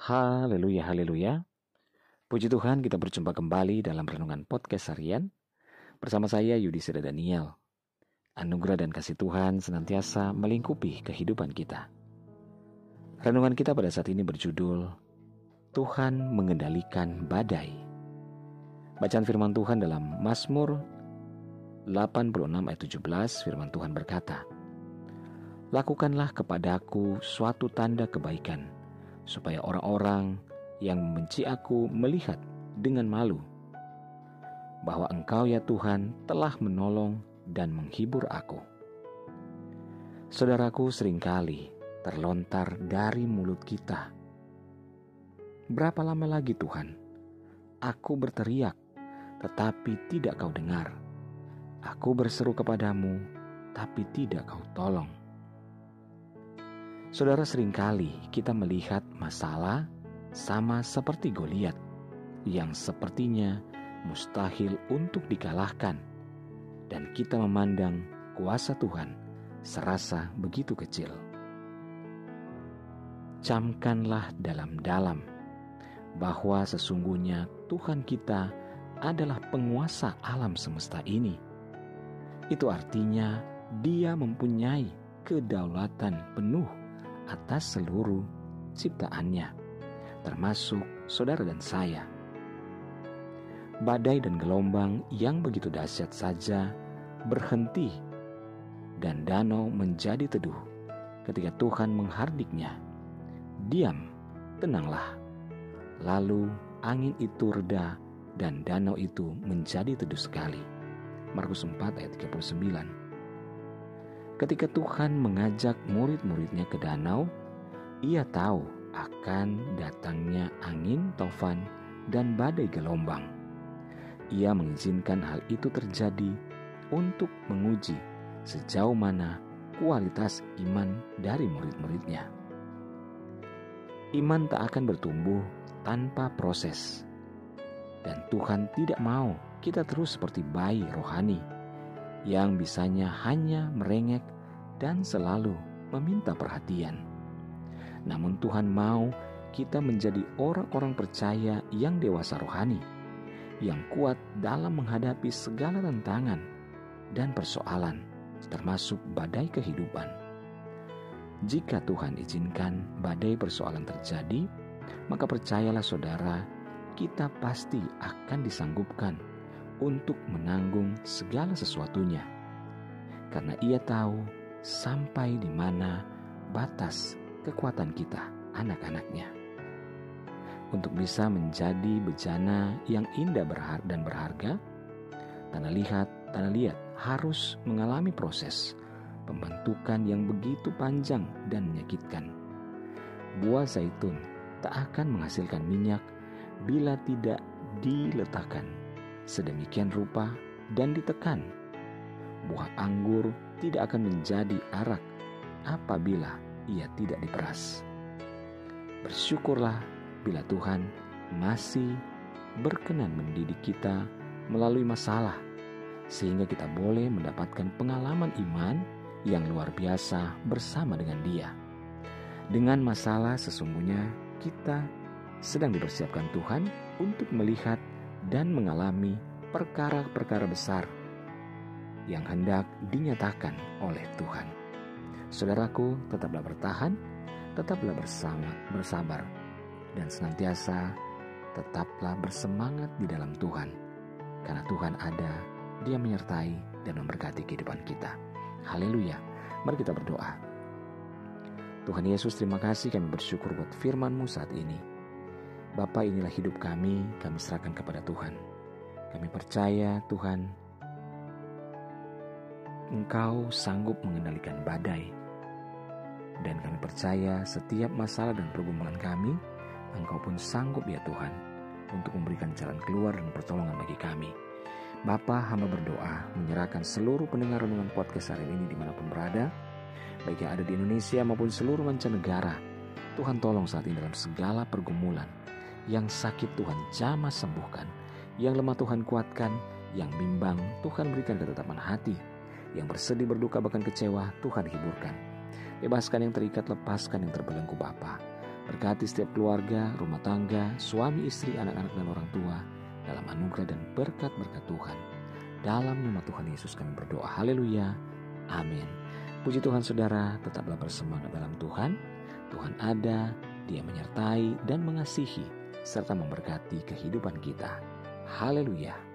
Haleluya, haleluya. Puji Tuhan kita berjumpa kembali dalam Renungan Podcast Harian bersama saya Yudi Seda Daniel. Anugerah dan kasih Tuhan senantiasa melingkupi kehidupan kita. Renungan kita pada saat ini berjudul Tuhan mengendalikan badai. Bacaan firman Tuhan dalam Mazmur 86 ayat 17 firman Tuhan berkata, Lakukanlah kepadaku suatu tanda kebaikan supaya orang-orang yang membenci aku melihat dengan malu bahwa Engkau ya Tuhan telah menolong dan menghibur aku. Saudaraku sering kali terlontar dari mulut kita. Berapa lama lagi Tuhan? Aku berteriak, tetapi tidak kau dengar. Aku berseru kepadamu, tapi tidak kau tolong. Saudara sering kali kita melihat masalah sama seperti Goliat yang sepertinya mustahil untuk dikalahkan dan kita memandang kuasa Tuhan serasa begitu kecil. Camkanlah dalam-dalam bahwa sesungguhnya Tuhan kita adalah penguasa alam semesta ini. Itu artinya Dia mempunyai kedaulatan penuh atas seluruh ciptaannya, termasuk saudara dan saya. Badai dan gelombang yang begitu dahsyat saja berhenti dan danau menjadi teduh ketika Tuhan menghardiknya. Diam, tenanglah. Lalu angin itu reda dan danau itu menjadi teduh sekali. Markus 4 ayat 39 Ketika Tuhan mengajak murid-muridnya ke danau, ia tahu akan datangnya angin tofan dan badai gelombang. Ia mengizinkan hal itu terjadi untuk menguji sejauh mana kualitas iman dari murid-muridnya. Iman tak akan bertumbuh tanpa proses, dan Tuhan tidak mau kita terus seperti bayi rohani yang bisanya hanya merengek dan selalu meminta perhatian. Namun Tuhan mau kita menjadi orang-orang percaya yang dewasa rohani, yang kuat dalam menghadapi segala tantangan dan persoalan, termasuk badai kehidupan. Jika Tuhan izinkan badai persoalan terjadi, maka percayalah saudara, kita pasti akan disanggupkan untuk menanggung segala sesuatunya, karena Ia tahu sampai di mana batas kekuatan kita, anak-anaknya. Untuk bisa menjadi bejana yang indah berhar dan berharga, tanah lihat, tanah liat harus mengalami proses pembentukan yang begitu panjang dan menyakitkan. Buah zaitun tak akan menghasilkan minyak bila tidak diletakkan sedemikian rupa dan ditekan. Buah anggur tidak akan menjadi arak apabila ia tidak diperas. Bersyukurlah bila Tuhan masih berkenan mendidik kita melalui masalah, sehingga kita boleh mendapatkan pengalaman iman yang luar biasa bersama dengan Dia. Dengan masalah, sesungguhnya kita sedang dipersiapkan Tuhan untuk melihat dan mengalami perkara-perkara besar yang hendak dinyatakan oleh Tuhan. Saudaraku, tetaplah bertahan, tetaplah bersama, bersabar, dan senantiasa tetaplah bersemangat di dalam Tuhan. Karena Tuhan ada, Dia menyertai dan memberkati kehidupan kita. Haleluya. Mari kita berdoa. Tuhan Yesus, terima kasih kami bersyukur buat firman-Mu saat ini. Bapa inilah hidup kami, kami serahkan kepada Tuhan. Kami percaya Tuhan, Engkau sanggup mengendalikan badai. Dan kami percaya setiap masalah dan pergumulan kami, Engkau pun sanggup ya Tuhan, untuk memberikan jalan keluar dan pertolongan bagi kami. Bapa hamba berdoa menyerahkan seluruh pendengar renungan podcast hari ini di mana pun berada, baik yang ada di Indonesia maupun seluruh mancanegara. Tuhan tolong saat ini dalam segala pergumulan, yang sakit Tuhan jamah sembuhkan, yang lemah Tuhan kuatkan, yang bimbang Tuhan berikan ketetapan hati, yang bersedih berduka bahkan kecewa Tuhan hiburkan. Bebaskan yang terikat, lepaskan yang terbelenggu Bapa. Berkati setiap keluarga, rumah tangga, suami, istri, anak-anak, dan orang tua dalam anugerah dan berkat-berkat Tuhan. Dalam nama Tuhan Yesus kami berdoa. Haleluya. Amin. Puji Tuhan saudara, tetaplah bersemangat dalam Tuhan. Tuhan ada, dia menyertai dan mengasihi serta memberkati kehidupan kita. Haleluya.